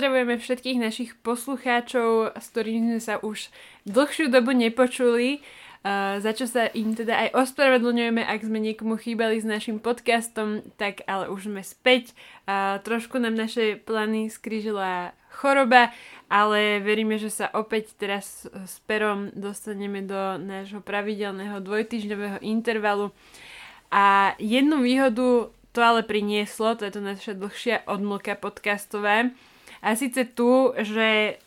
pozdravujeme všetkých našich poslucháčov, s ktorými sme sa už dlhšiu dobu nepočuli. Uh, za čo sa im teda aj ospravedlňujeme, ak sme niekomu chýbali s našim podcastom, tak ale už sme späť. Uh, trošku nám naše plány skrížila choroba, ale veríme, že sa opäť teraz s Perom dostaneme do nášho pravidelného dvojtyžňového intervalu. A jednu výhodu to ale prinieslo, to je to naša dlhšia odmlka podcastová. A síce tu, že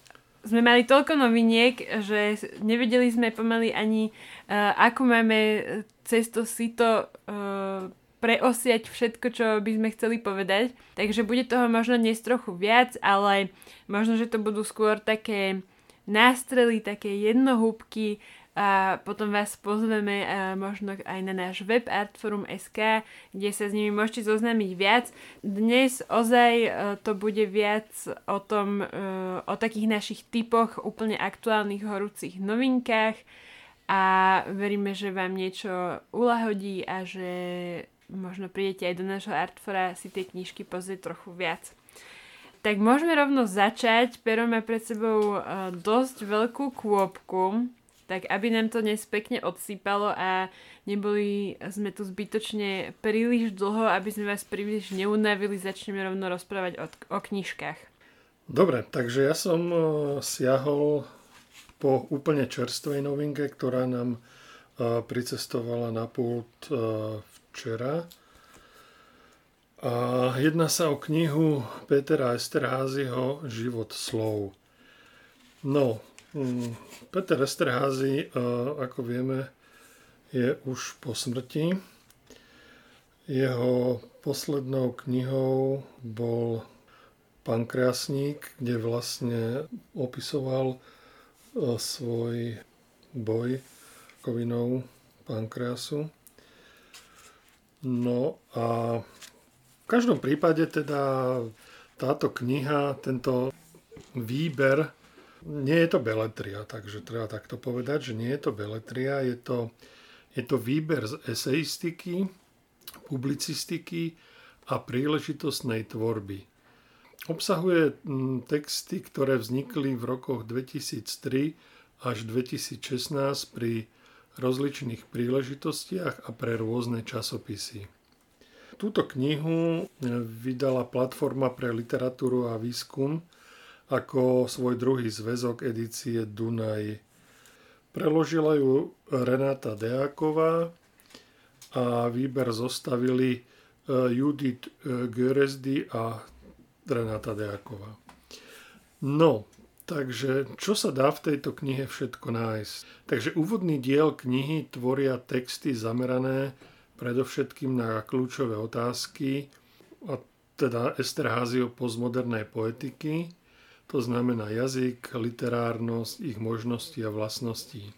sme mali toľko noviniek, že nevedeli sme pomaly ani, uh, ako máme cez to uh, preosiať všetko, čo by sme chceli povedať. Takže bude toho možno dnes trochu viac, ale možno, že to budú skôr také nástrely, také jednohúbky, a potom vás pozveme možno aj na náš web artforum.sk, kde sa s nimi môžete zoznámiť viac. Dnes ozaj uh, to bude viac o tom, uh, o takých našich typoch úplne aktuálnych horúcich novinkách a veríme, že vám niečo ulahodí a že možno prídete aj do nášho Artfora si tie knižky pozrieť trochu viac. Tak môžeme rovno začať. Pero má pred sebou uh, dosť veľkú kôpku tak aby nám to dnes pekne odsýpalo a neboli sme tu zbytočne príliš dlho, aby sme vás príliš neunavili, začneme rovno rozprávať o, o knižkách. Dobre, takže ja som uh, siahol po úplne čerstvej novinke, ktorá nám uh, pricestovala na pult uh, včera. A jedná sa o knihu Petra Esterházyho Život slov. No, Peter Esterházy, ako vieme, je už po smrti. Jeho poslednou knihou bol Pankreasník, kde vlastne opisoval svoj boj kovinou pankreasu. No a v každom prípade teda táto kniha, tento výber nie je to beletria, takže treba takto povedať, že nie je to beletria, je to, je to výber z eseistiky, publicistiky a príležitostnej tvorby. Obsahuje mm, texty, ktoré vznikli v rokoch 2003 až 2016 pri rozličných príležitostiach a pre rôzne časopisy. Túto knihu vydala Platforma pre literatúru a výskum, ako svoj druhý zväzok edície Dunaj. Preložila ju Renata Deáková a výber zostavili e, Judith e, Göresdy a Renata Deáková. No, takže čo sa dá v tejto knihe všetko nájsť? Takže úvodný diel knihy tvoria texty zamerané predovšetkým na kľúčové otázky, a teda Esterházy o postmodernej poetiky, to znamená jazyk, literárnosť, ich možnosti a vlastnosti.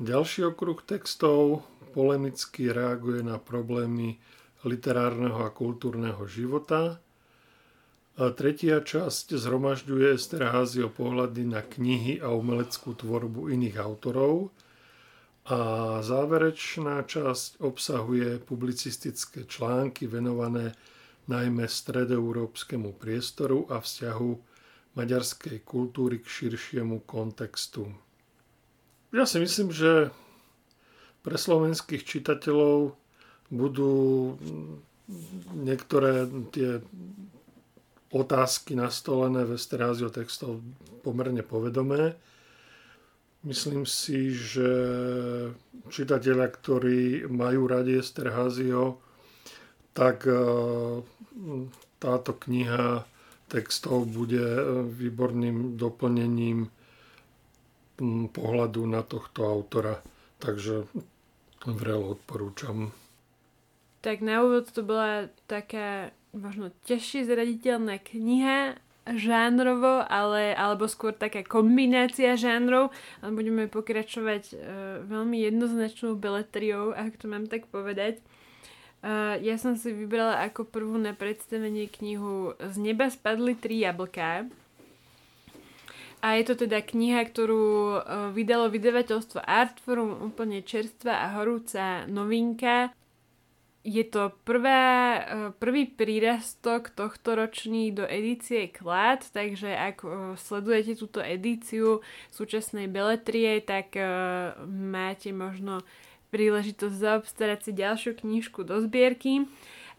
Ďalší okruh textov polemicky reaguje na problémy literárneho a kultúrneho života. A tretia časť zhromažďuje Esterházio pohľady na knihy a umeleckú tvorbu iných autorov. A záverečná časť obsahuje publicistické články venované najmä stredoeurópskemu priestoru a vzťahu maďarskej kultúry k širšiemu kontextu. Ja si myslím, že pre slovenských čitateľov budú niektoré tie otázky nastolené v Esterázio textov pomerne povedomé. Myslím si, že čitatelia, ktorí majú radi Esterházio, tak eh, táto kniha textov bude e, výborným doplnením pohľadu na tohto autora. Takže vrelo odporúčam. Tak na úvod to bola taká možno ťažšie zraditeľná kniha žánrovo, ale, alebo skôr taká kombinácia žánrov. Ale budeme pokračovať e, veľmi jednoznačnou beletriou, ak to mám tak povedať. Ja som si vybrala ako prvú na predstavenie knihu Z neba spadli tri jablká. A je to teda kniha, ktorú uh, vydalo vydavateľstvo Artforum, úplne čerstvá a horúca novinka. je to prvá, eh, prvý prírastok tohto ročný do edície Klad, takže ak eh, sledujete túto edíciu súčasnej beletrie, tak máte možno príležitosť zaobstarať si ďalšiu knižku do zbierky.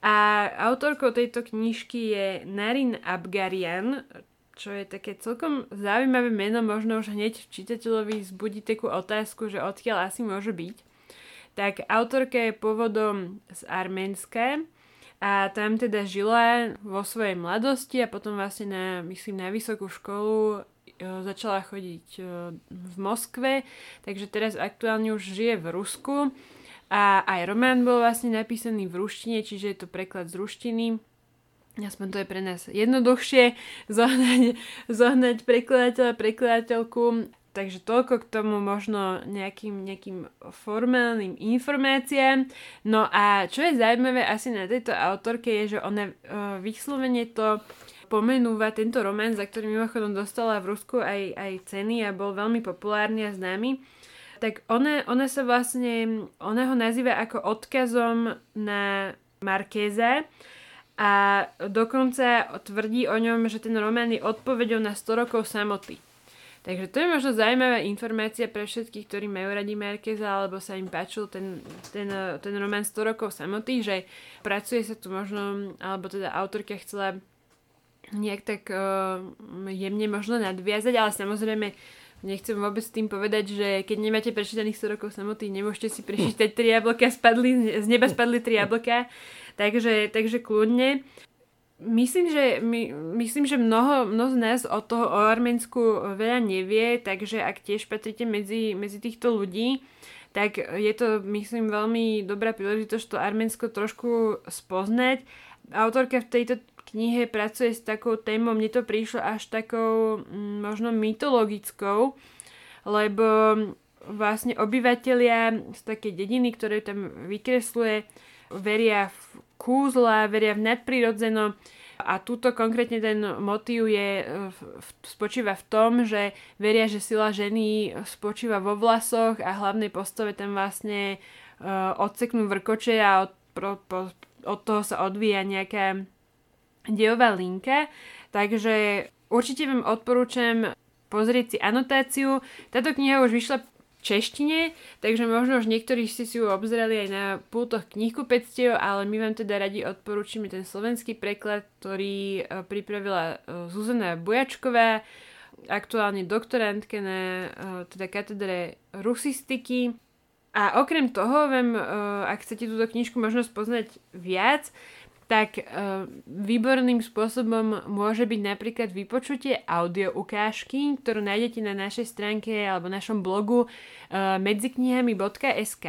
A autorkou tejto knižky je Narin Abgarian, čo je také celkom zaujímavé meno, možno už hneď v čitateľovi zbudí takú otázku, že odkiaľ asi môže byť tak autorka je pôvodom z Arménska a tam teda žila vo svojej mladosti a potom vlastne na, myslím, na vysokú školu začala chodiť e, v Moskve, takže teraz aktuálne už žije v Rusku a aj román bol vlastne napísaný v ruštine, čiže je to preklad z ruštiny. Aspoň to je pre nás jednoduchšie zohnať, zohnať prekladateľa, prekladateľku Takže toľko k tomu možno nejakým, nejakým formálnym informáciám. No a čo je zaujímavé asi na tejto autorke je, že ona uh, vyslovene to pomenúva tento román, za ktorý mimochodom dostala v Rusku aj, aj ceny a bol veľmi populárny a známy. Tak ona, ona sa vlastne, ona ho nazýva ako odkazom na Markéza a dokonca tvrdí o ňom, že ten román je odpovedou na 100 rokov samoty. Takže to je možno zaujímavá informácia pre všetkých, ktorí majú radi Markeza alebo sa im páčil ten, ten, ten román 100 rokov samoty, že pracuje sa tu možno, alebo teda autorka chcela nejak tak uh, jemne možno nadviazať, ale samozrejme nechcem vôbec tým povedať, že keď nemáte prečítaných 100 rokov samoty, nemôžete si prečítať tri jablka, spadli, z neba spadli tri jablka, takže, takže kľudne. Myslím, že, my, myslím, že mnoho, mnoho z nás o toho o Arménsku veľa nevie, takže ak tiež patríte medzi, medzi týchto ľudí, tak je to, myslím, veľmi dobrá príležitosť to Arménsko trošku spoznať. Autorka v tejto knihe pracuje s takou témou, mne to prišlo až takou mm, možno mytologickou, lebo vlastne obyvateľia z také dediny, ktoré tam vykresluje, veria v kúzla, veria v nadprirodzeno. A tuto konkrétne ten motív je, e, spočíva v tom, že veria, že sila ženy spočíva vo vlasoch a hlavnej postave tam vlastne uh, odseknú vrkoče a od, pro, po, od toho sa odvíja nejaká dejová linka. Takže určite vám odporúčam pozrieť si anotáciu. Táto kniha už vyšla češtine, takže možno už niektorí ste si ju obzreli aj na pultoch knihkupectiev, ale my vám teda radi odporúčime ten slovenský preklad, ktorý e, pripravila e, Zuzana Bujačková, aktuálne doktorantke na e, teda katedre rusistiky. A okrem toho vám, ak chcete túto knižku možno spoznať viac, tak uh, výborným spôsobom môže byť napríklad vypočutie audio ukážky, ktorú nájdete na našej stránke alebo našom blogu uh, medziknihami.sk.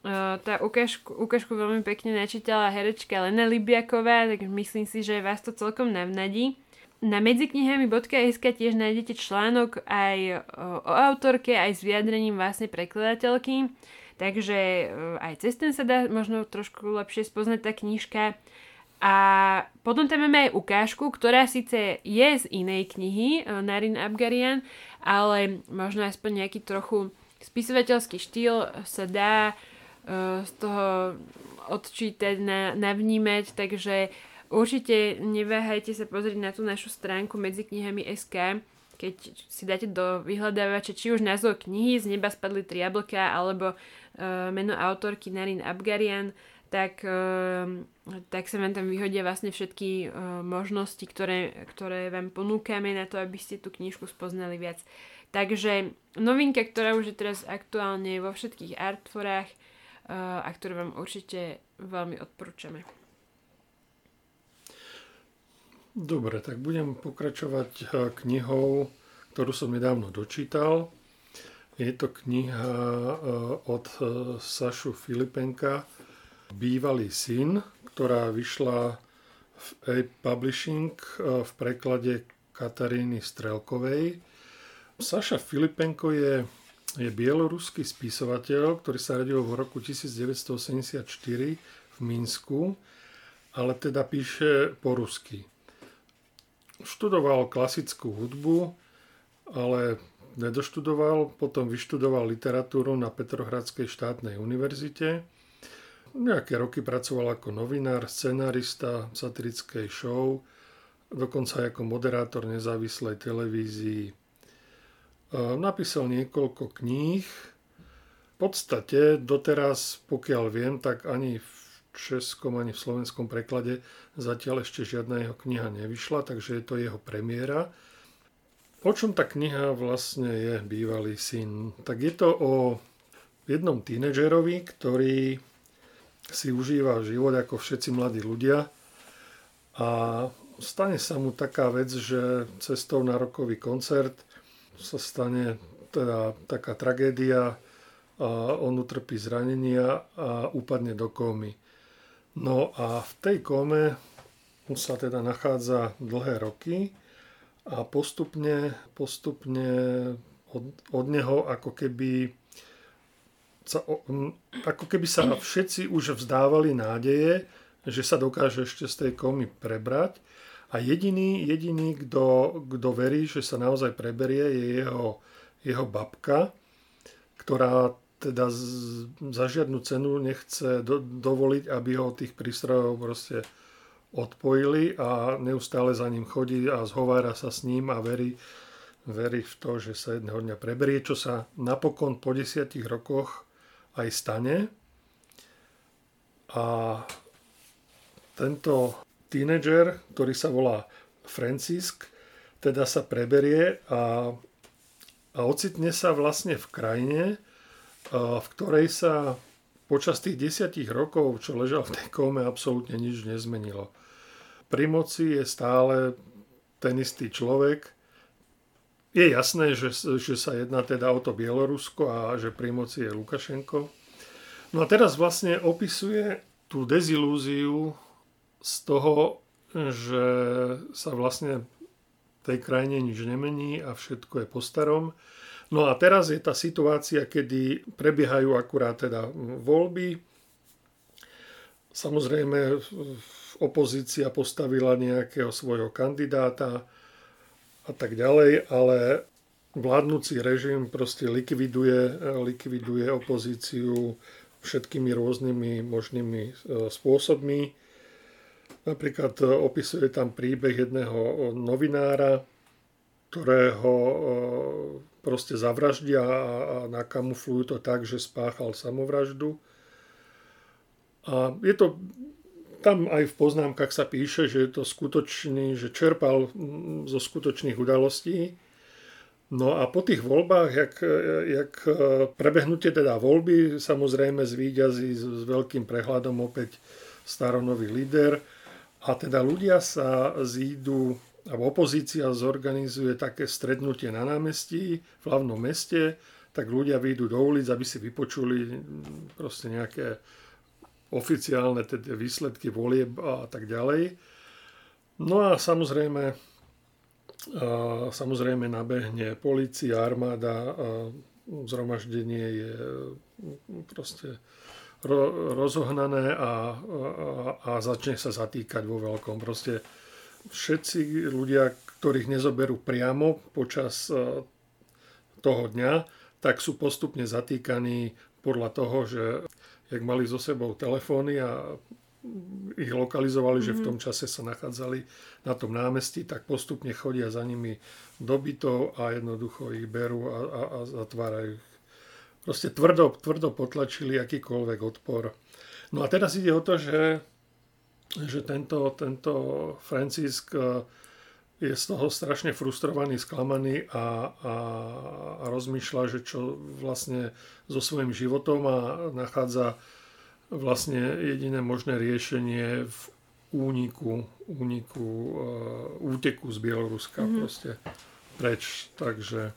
Uh, tá ukážku, ukážku veľmi pekne načítala herečka Lena Libiaková, tak myslím si, že vás to celkom navnadí. Na medziknihami.sk tiež nájdete článok aj o autorke, aj s vyjadrením vlastne prekladateľky. Takže aj cez ten sa dá možno trošku lepšie spoznať tá knižka. A potom tam máme aj ukážku, ktorá síce je z inej knihy, e, Narin Abgarian, ale možno aspoň nejaký trochu spisovateľský štýl sa dá uh, z toho odčítať, na, navnímať, takže určite neváhajte sa pozrieť na tú našu stránku medzi knihami SK, keď si dáte do vyhľadávača či už názov knihy Z neba spadli tri jablka alebo meno autorky Narin Abgarian, tak, ehm, tak sa vám tam vyhodia vlastne všetky ehm, možnosti, ktoré, ktoré vám ponúkame na to, aby ste tú knižku spoznali viac. Takže novinka, ktorá už je teraz aktuálne vo všetkých artforách a ktorú vám určite veľmi odporúčame. Dobre, tak budem pokračovať knihou, ktorú som nedávno dočítal. Je to kniha od Sašu Filipenka, Bývalý syn, ktorá vyšla v A-Publishing e, v preklade Kataríny Strelkovej. Saša Filipenko je, je bieloruský spisovateľ, ktorý sa radil v roku 1984 v Minsku, ale teda píše po rusky. Študoval klasickú hudbu, ale nedoštudoval, potom vyštudoval literatúru na Petrohradskej štátnej univerzite nejaké roky pracoval ako novinár, scenárista satirickej show, dokonca ako moderátor nezávislej televízii. E, napísal niekoľko kníh. V podstate doteraz, pokiaľ viem, tak ani v českom, ani v slovenskom preklade zatiaľ ešte žiadna jeho kniha nevyšla, takže je to jeho premiéra. O čom tá kniha vlastne je bývalý syn? Tak je to o jednom tínedžerovi, ktorý si užíva život ako všetci mladí ľudia a stane sa mu taká vec, že cestou na rokový koncert sa stane teda taká tragédia a on utrpí zranenia a upadne do kómy. No a v tej kóme sa teda nachádza dlhé roky a postupne, postupne od, od neho ako keby sa, ako keby sa všetci už vzdávali nádeje, že sa dokáže ešte z tej komy prebrať. A jediný, jediný kto, kto verí, že sa naozaj preberie, je jeho, jeho babka, ktorá teda z, za žiadnu cenu nechce do, dovoliť, aby ho tých prístrojov proste odpojili a neustále za ním chodí a zhovára sa s ním a verí, verí v to, že sa jedného dňa preberie, čo sa napokon po desiatich rokoch aj stane. A tento tínedžer, ktorý sa volá Francisk, teda sa preberie a, a ocitne sa vlastne v krajine, v ktorej sa počas tých desiatich rokov, čo ležal v tej kóme, absolútne nič nezmenilo pri moci je stále ten istý človek. Je jasné, že, že sa jedná teda o to Bielorusko a že pri moci je Lukašenko. No a teraz vlastne opisuje tú dezilúziu z toho, že sa vlastne tej krajine nič nemení a všetko je po starom. No a teraz je tá situácia, kedy prebiehajú akurát teda voľby. Samozrejme opozícia postavila nejakého svojho kandidáta a tak ďalej, ale vládnúci režim proste likviduje, likviduje opozíciu všetkými rôznymi možnými e, spôsobmi. Napríklad e, opisuje tam príbeh jedného novinára, ktorého e, proste zavraždia a nakamuflujú to tak, že spáchal samovraždu. A je to tam aj v poznámkach sa píše, že je to skutočný, že čerpal zo skutočných udalostí. No a po tých voľbách, jak, jak e, prebehnutie teda voľby, samozrejme zvíťazí s, s veľkým prehľadom opäť staronový líder a teda ľudia sa zídu, alebo opozícia zorganizuje také stretnutie na námestí v hlavnom meste, tak ľudia vyjdú do ulic, aby si vypočuli proste nejaké oficiálne teda výsledky volieb a tak ďalej. No a samozrejme, samozrejme nabehne policia, armáda, zhromaždenie je proste ro, rozohnané a, a, a začne sa zatýkať vo veľkom. Proste všetci ľudia, ktorých nezoberú priamo počas toho dňa, tak sú postupne zatýkaní podľa toho, že jak mali so sebou telefóny a ich lokalizovali, mm-hmm. že v mhm. tom čase sa nachádzali na tom námestí, tak postupne chodia za nimi do bytov a jednoducho ich berú a, a, a zatvárajú ich. Proste tvrdo, tvrdo potlačili akýkoľvek odpor. No a teraz ide o to, že, že tento, tento Francisk eh, je z toho strašne frustrovaný, sklamaný a, a, a rozmýšľa, že čo vlastne so svojím životom a nachádza vlastne jediné možné riešenie v úniku, úniku uh, úteku z Bieloruska mm-hmm. proste preč. Takže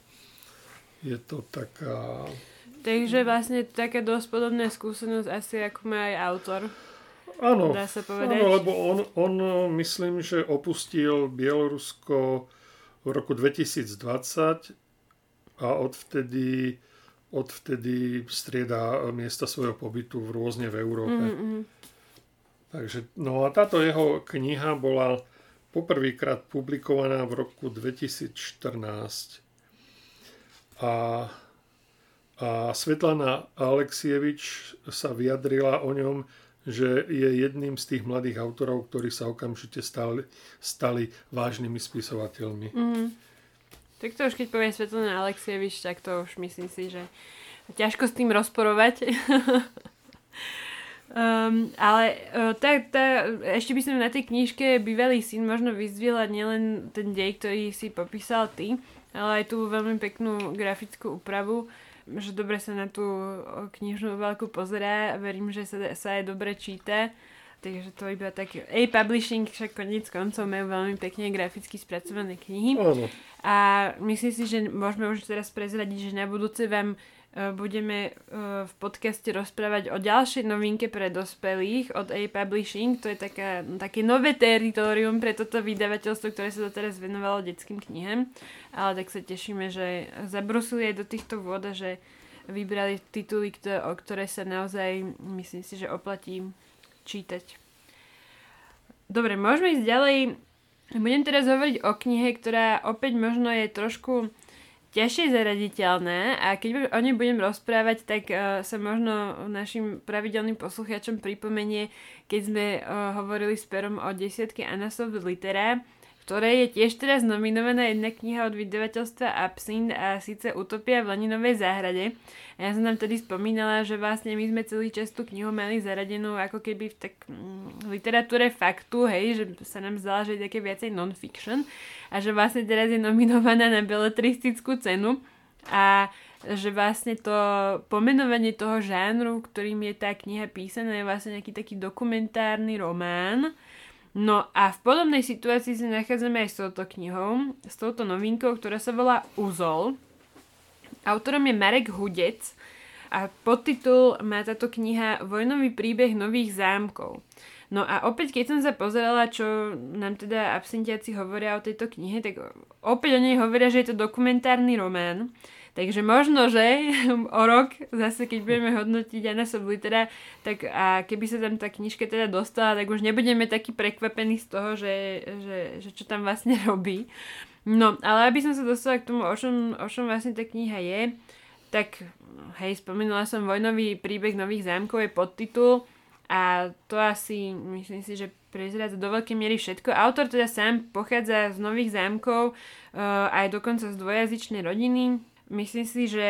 je to taká... Takže vlastne také dosť podobné skúsenosť asi ako má aj autor. Áno, dá sa povedať. Áno, lebo on, on myslím, že opustil Bielorusko v roku 2020 a odvtedy, odvtedy strieda miesta svojho pobytu v rôzne v Európe. Mm-hmm. Takže, no a táto jeho kniha bola poprvýkrát publikovaná v roku 2014 a, a Svetlana Alexievič sa vyjadrila o ňom, že je jedným z tých mladých autorov, ktorí sa okamžite stali, stali vážnymi spisovateľmi. Mm. Tak to už keď povie Svetlana Alexievič, tak to už myslím si, že ťažko s tým rozporovať. Um, ale uh, tá, tá, ešte by som na tej knižke Bývalý syn možno vyzdvila nielen ten dej, ktorý si popísal ty, ale aj tú veľmi peknú grafickú úpravu, že dobre sa na tú knižnú veľkú pozerá a verím, že sa, sa aj dobre číta. Takže to iba tak... A-Publishing však koniec koncov majú veľmi pekne graficky spracované knihy. Áno. A myslím si, že môžeme už teraz prezradiť, že na budúce vám budeme e, v podcaste rozprávať o ďalšej novinke pre dospelých od A Publishing. To je taká, také nové teritorium pre toto vydavateľstvo, ktoré sa doteraz venovalo detským knihám. Ale tak sa tešíme, že zabrusili aj do týchto vôd že vybrali tituly, o ktoré sa naozaj, myslím si, že oplatí čítať. Dobre, môžeme ísť ďalej. Budem teraz hovoriť o knihe, ktorá opäť možno je trošku ťažšie zaraditeľné a keď o nej budem rozprávať, tak uh, sa možno našim pravidelným poslucháčom pripomenie, keď sme uh, hovorili s Perom o desiatke Anasov litera, ktorej je tiež teraz nominovaná jedna kniha od vydavateľstva Absint a síce Utopia v Leninovej záhrade. Ja som tam tedy spomínala, že vlastne my sme celý čas tú knihu mali zaradenú ako keby v tak mm, literatúre faktu, hej, že sa nám zdala, že je také viacej non-fiction a že vlastne teraz je nominovaná na beletristickú cenu a že vlastne to pomenovanie toho žánru, ktorým je tá kniha písaná, je vlastne nejaký taký dokumentárny román, No a v podobnej situácii sa nachádzame aj s touto knihou, s touto novinkou, ktorá sa volá Uzol. Autorom je Marek Hudec a podtitul má táto kniha Vojnový príbeh nových zámkov. No a opäť, keď som sa pozerala, čo nám teda absentiaci hovoria o tejto knihe, tak opäť o nej hovoria, že je to dokumentárny román. Takže možno, že o rok, zase keď budeme hodnotiť Jana Soblitera, tak a keby sa tam tá knižka teda dostala, tak už nebudeme takí prekvapení z toho, že, že, že čo tam vlastne robí. No, ale aby som sa dostala k tomu, o čom, o čom vlastne tá kniha je, tak hej, spomenula som Vojnový príbeh nových zámkov je podtitul a to asi, myslím si, že prezrádza do veľkej miery všetko. Autor teda sám pochádza z nových zámkov, uh, aj dokonca z dvojazyčnej rodiny, myslím si, že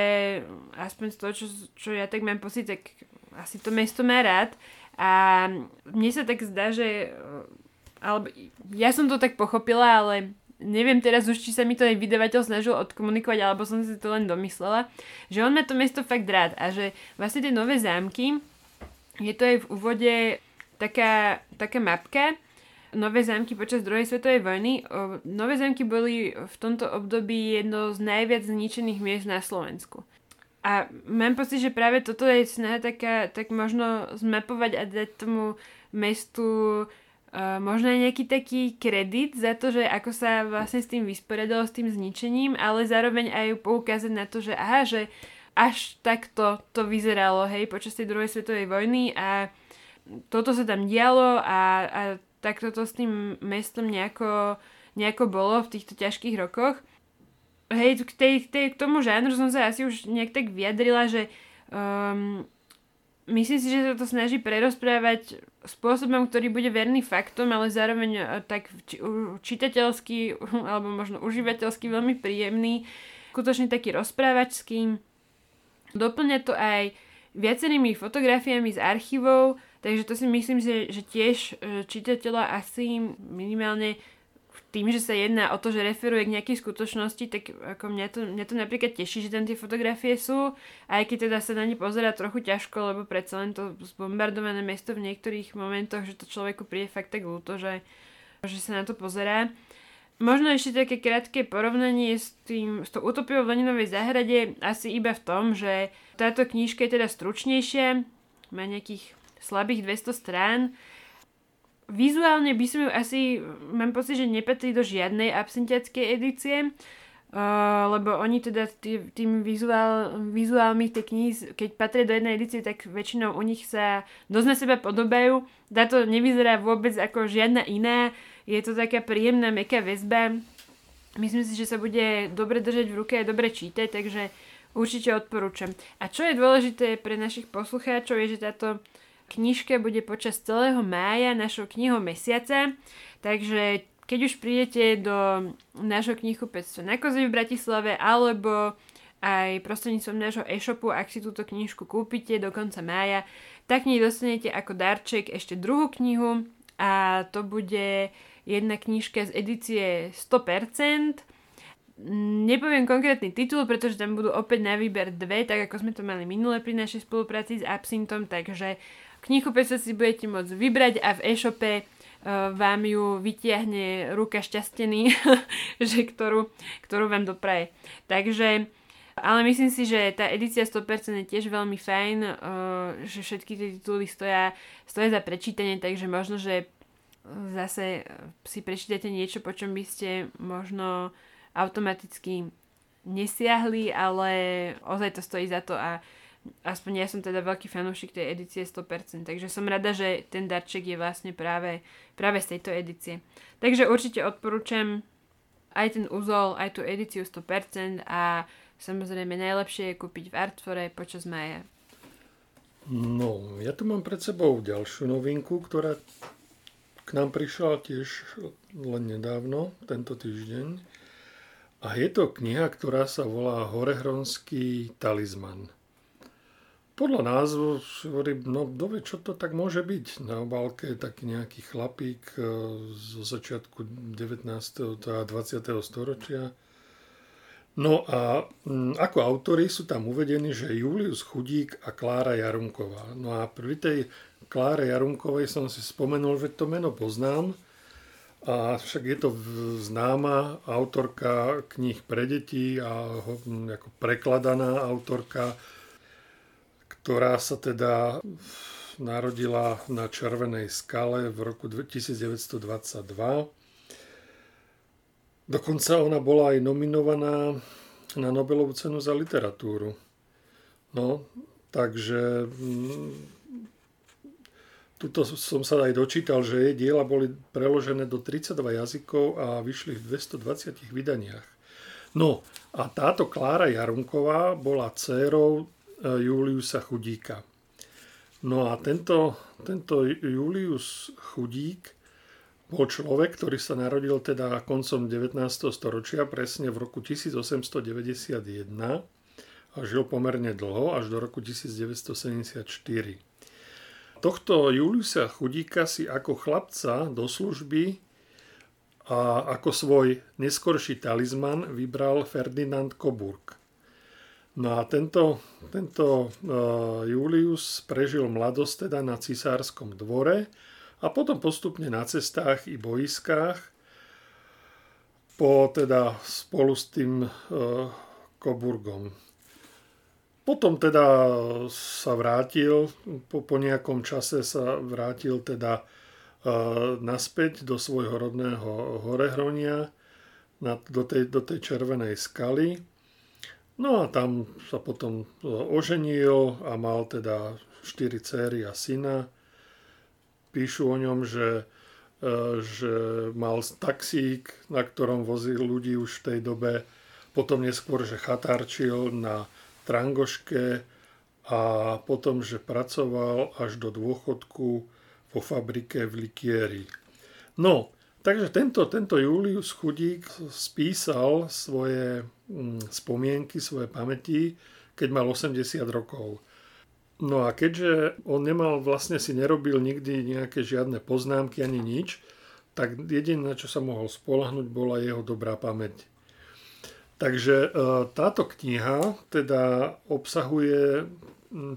aspoň z toho, čo, čo ja tak mám pocit, tak asi to mesto má rád. A mne sa tak zdá, že alebo ja som to tak pochopila, ale neviem teraz už, či sa mi to aj vydavateľ snažil odkomunikovať, alebo som si to len domyslela, že on má to mesto fakt rád a že vlastne tie nové zámky, je to aj v úvode taká, taká mapka, nové zámky počas druhej svetovej vojny. Nové zámky boli v tomto období jedno z najviac zničených miest na Slovensku. A mám pocit, že práve toto je snaha taká, tak možno zmapovať a dať tomu mestu uh, možno aj nejaký taký kredit za to, že ako sa vlastne s tým vysporiadalo, s tým zničením, ale zároveň aj poukázať na to, že aha, že až takto to vyzeralo, hej, počas tej druhej svetovej vojny a toto sa tam dialo a, a tak toto s tým mestom nejako, nejako bolo v týchto ťažkých rokoch. Hej, k, tej, tej, k tomu žánru som sa asi už nejak tak vyjadrila, že um, myslím si, že sa to snaží prerozprávať spôsobom, ktorý bude verný faktom, ale zároveň uh, tak či, čitateľský alebo možno užívateľský veľmi príjemný, skutočne taký rozprávačský. Doplňa to aj viacerými fotografiami z archívov, Takže to si myslím, že, že tiež e, čitateľa asi minimálne tým, že sa jedná o to, že referuje k nejakej skutočnosti, tak ako mňa to, mňa to napríklad teší, že tam tie fotografie sú, aj keď teda sa na ne pozera trochu ťažko, lebo predsa len to zbombardované mesto v niektorých momentoch, že to človeku príde fakt tak ľúto, že, že sa na to pozerá. Možno ešte také krátke porovnanie s, tým, s tou utopiou v Leninovej záhrade asi iba v tom, že táto knižka je teda stručnejšia, má nejakých slabých 200 strán. Vizuálne by som ju asi, mám pocit, že nepatrí do žiadnej absentiackej edície, uh, lebo oni teda tý, tým vizuál, vizuálmi tej knihy, keď patria do jednej edície, tak väčšinou u nich sa dosť na seba podobajú. Táto nevyzerá vôbec ako žiadna iná, je to taká príjemná, meká väzba. Myslím si, že sa bude dobre držať v ruke a dobre čítať, takže určite odporúčam. A čo je dôležité pre našich poslucháčov je, že táto knižka bude počas celého mája našou knihou mesiaca, takže keď už prídete do nášho knihkupectva na Kozy v Bratislave alebo aj prostredníctvom nášho e-shopu, ak si túto knižku kúpite do konca mája, tak nej dostanete ako darček ešte druhú knihu a to bude jedna knižka z edície 100%. Nepoviem konkrétny titul, pretože tam budú opäť na výber dve, tak ako sme to mali minule pri našej spolupráci s Absintom, takže knihu sa si budete môcť vybrať a v e-shope uh, vám ju vytiahne ruka šťastený, že ktorú, ktorú vám dopraje. Takže ale myslím si, že tá edícia 100% je tiež veľmi fajn, uh, že všetky tie tituly stoja, stoja za prečítanie, takže možno, že zase si prečítate niečo, po čom by ste možno automaticky nesiahli, ale ozaj to stojí za to a aspoň ja som teda veľký fanúšik tej edície 100%, takže som rada, že ten darček je vlastne práve, práve z tejto edície. Takže určite odporúčam aj ten úzol, aj tú edíciu 100% a Samozrejme, najlepšie je kúpiť v Artfore počas maja. No, ja tu mám pred sebou ďalšiu novinku, ktorá k nám prišla tiež len nedávno, tento týždeň. A je to kniha, ktorá sa volá Horehronský talizman. Podľa názvu si hovorím, no dovie, čo to tak môže byť. Na obálke je taký nejaký chlapík e, zo začiatku 19. a 20. storočia No a mm, ako autory sú tam uvedení, že Julius Chudík a Klára Jarunková. No a pri tej Kláre Jarunkovej som si spomenul, že to meno poznám. A však je to známa autorka kníh pre deti a mm, ako prekladaná autorka, ktorá sa teda narodila na Červenej skale v roku 1922 Dokonca ona bola aj nominovaná na Nobelovú cenu za literatúru. No, takže mm, tuto som sa aj dočítal, že jej diela boli preložené do 32 jazykov a vyšli v 220 vydaniach. No a táto Klára Jarunková bola dcérou Juliusa Chudíka. No a tento, tento Julius Chudík bol človek, ktorý sa narodil teda koncom 19. storočia, presne v roku 1891 a žil pomerne dlho, až do roku 1974. Tohto Juliusa Chudíka si ako chlapca do služby a ako svoj neskorší talizman vybral Ferdinand Coburg. No a tento, tento uh, Julius prežil mladosť teda na cisárskom dvore a potom postupne na cestách i boiskách po teda spolu s tým e, Koburgom. Potom teda sa vrátil, po, po nejakom čase sa vrátil teda e, naspäť do svojho rodného Horehronia, na, do, tej, do tej červenej skaly. No a tam sa potom oženil a mal teda štyri céry a syna píšu o ňom, že, e, že mal taxík, na ktorom vozil ľudí už v tej dobe, potom neskôr, že chatárčil na Trangoške a potom, že pracoval až do dôchodku vo fabrike v Likieri. No, takže tento, tento Julius Chudík spísal svoje mm, spomienky, svoje pamäti, keď mal 80 rokov. No a keďže on nemal, vlastne si nerobil nikdy nejaké žiadne poznámky ani nič, tak jediné, čo sa mohol spolahnuť, bola jeho dobrá pamäť. Takže e, táto kniha teda obsahuje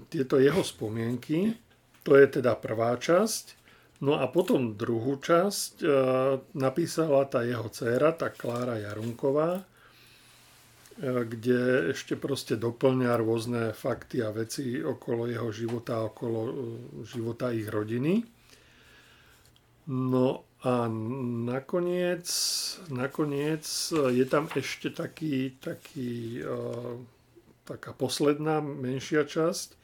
tieto jeho spomienky, to je teda prvá časť. No a potom druhú časť e, napísala tá jeho dcéra, tá Klára Jarunková, E, kde ešte proste doplňa rôzne fakty a veci okolo jeho života, okolo e, života ich rodiny. No a nakoniec, nakoniec je tam ešte taký, taký, e, taká posledná menšia časť,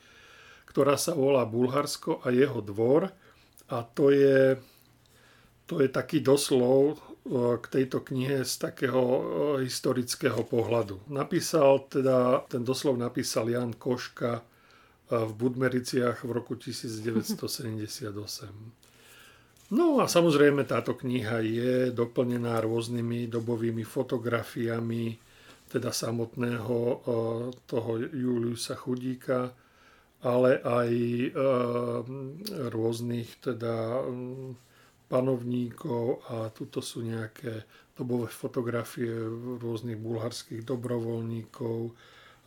ktorá sa volá Bulharsko a jeho dvor. A to je, to je taký doslov k tejto knihe z takého historického pohľadu. Napísal teda, ten doslov napísal Jan Koška v Budmericiach v roku 1978. No a samozrejme táto kniha je doplnená rôznymi dobovými fotografiami teda samotného toho Juliusa Chudíka, ale aj rôznych teda panovníkov a tuto sú nejaké dobové fotografie rôznych bulharských dobrovoľníkov,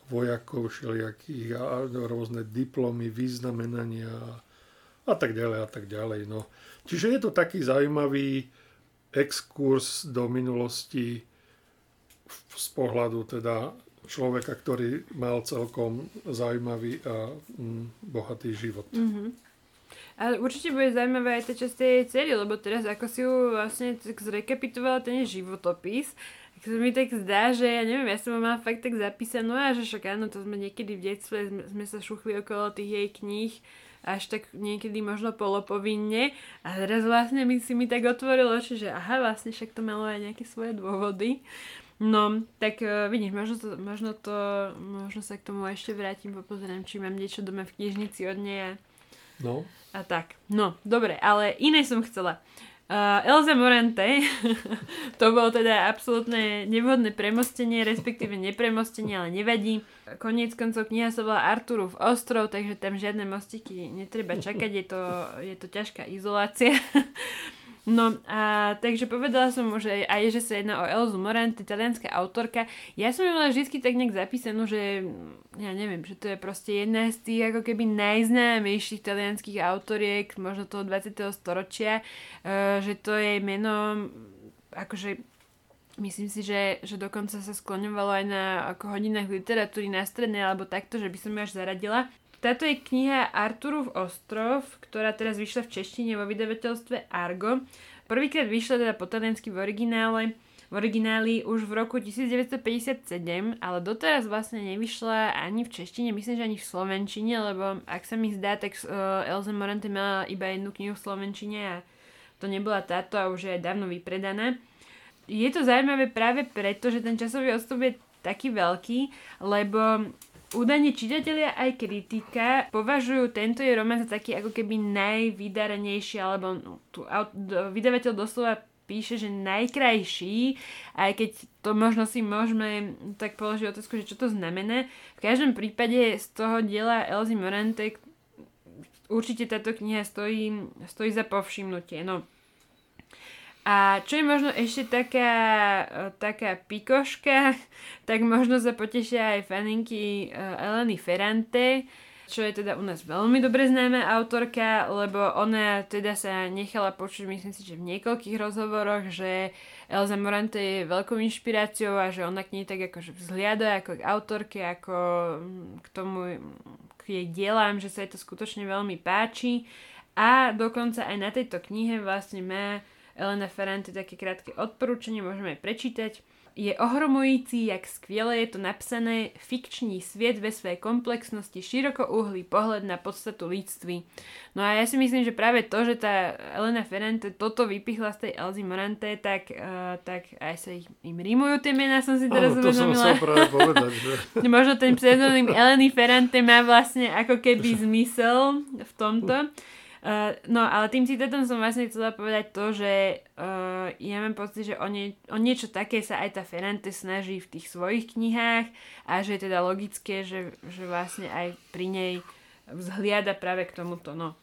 vojakov všelijakých a rôzne diplomy, významenania a tak ďalej a tak ďalej. No. Čiže je to taký zaujímavý exkurs do minulosti z pohľadu teda človeka, ktorý mal celkom zaujímavý a mm, bohatý život. Mm-hmm. Ale určite bude zaujímavé aj tá časť tej cery, lebo teraz ako si ju vlastne tak zrekapitovala ten životopis, tak sa mi tak zdá, že ja neviem, ja som ho mala fakt tak zapísanú a že však áno, to sme niekedy v detstve, sme, sme sa šuchli okolo tých jej kníh, až tak niekedy možno polopovinne a teraz vlastne mi si mi tak otvorilo oči, že aha, vlastne však to malo aj nejaké svoje dôvody. No, tak uh, vidíš, možno to, možno to, možno sa k tomu ešte vrátim, popozerám, či mám niečo doma v knižnici od nej No. A tak. No, dobre, ale iné som chcela. Uh, Elza Morante, to bolo teda absolútne nevhodné premostenie, respektíve nepremostenie, ale nevadí. Koniec koncov kniha sa volá Arturov ostrov, takže tam žiadne mostiky netreba čakať, je to, je to ťažká izolácia. No a takže povedala som mu, že aj že sa jedná o Elzu Morante, talianská autorka. Ja som ju mala vždy tak nejak zapísanú, že ja neviem, že to je proste jedna z tých ako keby najznámejších talianských autoriek možno toho 20. storočia, uh, že to je meno akože myslím si, že, že dokonca sa skloňovalo aj na ako hodinách literatúry na strednej alebo takto, že by som ju až zaradila. Táto je kniha Arturov ostrov, ktorá teraz vyšla v češtine vo vydavateľstve Argo. Prvýkrát vyšla teda po taliansky v originále, v origináli už v roku 1957, ale doteraz vlastne nevyšla ani v češtine, myslím, že ani v slovenčine, lebo ak sa mi zdá, tak uh, Elza Morante mala iba jednu knihu v slovenčine a to nebola táto a už je dávno vypredaná. Je to zaujímavé práve preto, že ten časový odstup je taký veľký, lebo Údajne čitatelia aj kritika považujú tento je román za taký ako keby najvydarenejší, alebo no, tu vydavateľ doslova píše, že najkrajší, aj keď to možno si môžeme tak položiť otázku, že čo to znamená. V každom prípade z toho diela Elzy Morante určite táto kniha stojí, stojí za povšimnutie. No, a čo je možno ešte taká, e, taká pikoška, tak možno sa potešia aj faninky e, Eleny Ferrante, čo je teda u nás veľmi dobre známa autorka, lebo ona teda sa nechala počuť, myslím si, že v niekoľkých rozhovoroch, že Elza Morante je veľkou inšpiráciou a že ona k nej tak akože vzhliada ako k autorke, ako mm, k tomu, k jej dielám, že sa jej to skutočne veľmi páči. A dokonca aj na tejto knihe vlastne má Elena Ferrante také krátke odporúčanie, môžeme aj prečítať. Je ohromující, jak skvěle je to napsané, fikční svět ve své komplexnosti, širokouhlý pohled na podstatu lidství. No a ja si myslím, že práve to, že tá Elena Ferrante toto vypichla z tej Elzy Morante, tak, uh, tak aj sa ich, im rímujú tie mená, som si teraz Áno, to som chcel práve povedať. Že... Možno ten pseudonym Eleny Ferrante má vlastne ako keby zmysel v tomto. Uh, no ale tým citátom som vlastne chcela povedať to, že uh, ja mám pocit, že o, nie, o niečo také sa aj tá Ferrante snaží v tých svojich knihách a že je teda logické, že, že vlastne aj pri nej vzhliada práve k tomuto. No.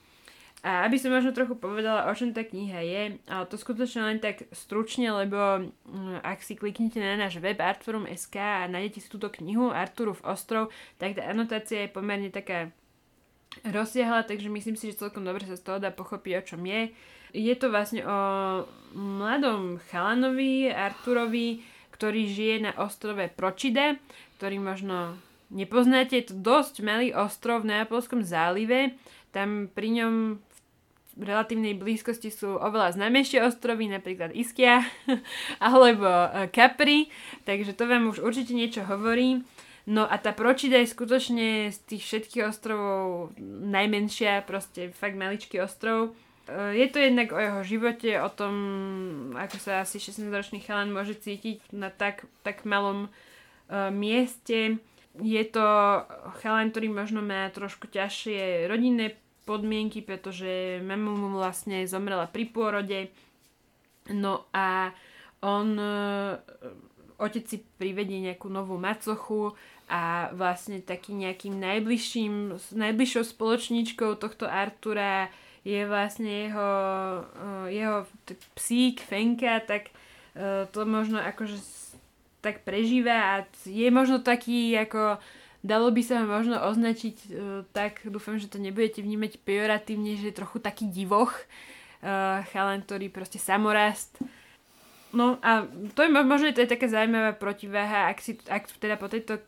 A aby som možno trochu povedala, o čom tá kniha je, ale to skutočne len tak stručne, lebo um, ak si kliknete na náš web artforum.sk a nájdete si túto knihu Arturov ostrov, tak tá anotácia je pomerne taká rozsiahla, takže myslím si, že celkom dobre sa z toho dá pochopiť, o čom je. Je to vlastne o mladom chalanovi, Arturovi, ktorý žije na ostrove Pročide, ktorý možno nepoznáte. Je to dosť malý ostrov v Neapolskom zálive. Tam pri ňom v relatívnej blízkosti sú oveľa známejšie ostrovy, napríklad Iskia alebo e, Capri, takže to vám už určite niečo hovorí. No a tá Pročida je skutočne z tých všetkých ostrovov najmenšia, proste fakt maličký ostrov. je to jednak o jeho živote, o tom, ako sa asi 16-ročný chalan môže cítiť na tak, tak malom uh, mieste. Je to chalan, ktorý možno má trošku ťažšie rodinné podmienky, pretože mama mu vlastne zomrela pri pôrode. No a on, uh, otec si privedie nejakú novú macochu a vlastne takým nejakým najbližším, najbližšou spoločníčkou tohto Artura je vlastne jeho, uh, jeho psík Fenka, tak uh, to možno akože tak prežíva a je možno taký ako dalo by sa ho možno označiť uh, tak, dúfam, že to nebudete vnímať pejoratívne, že je trochu taký divoch, chalan, ktorý proste samorast. No a to je možno to je taká zaujímavá protiváha, ak, si, ak teda po tejto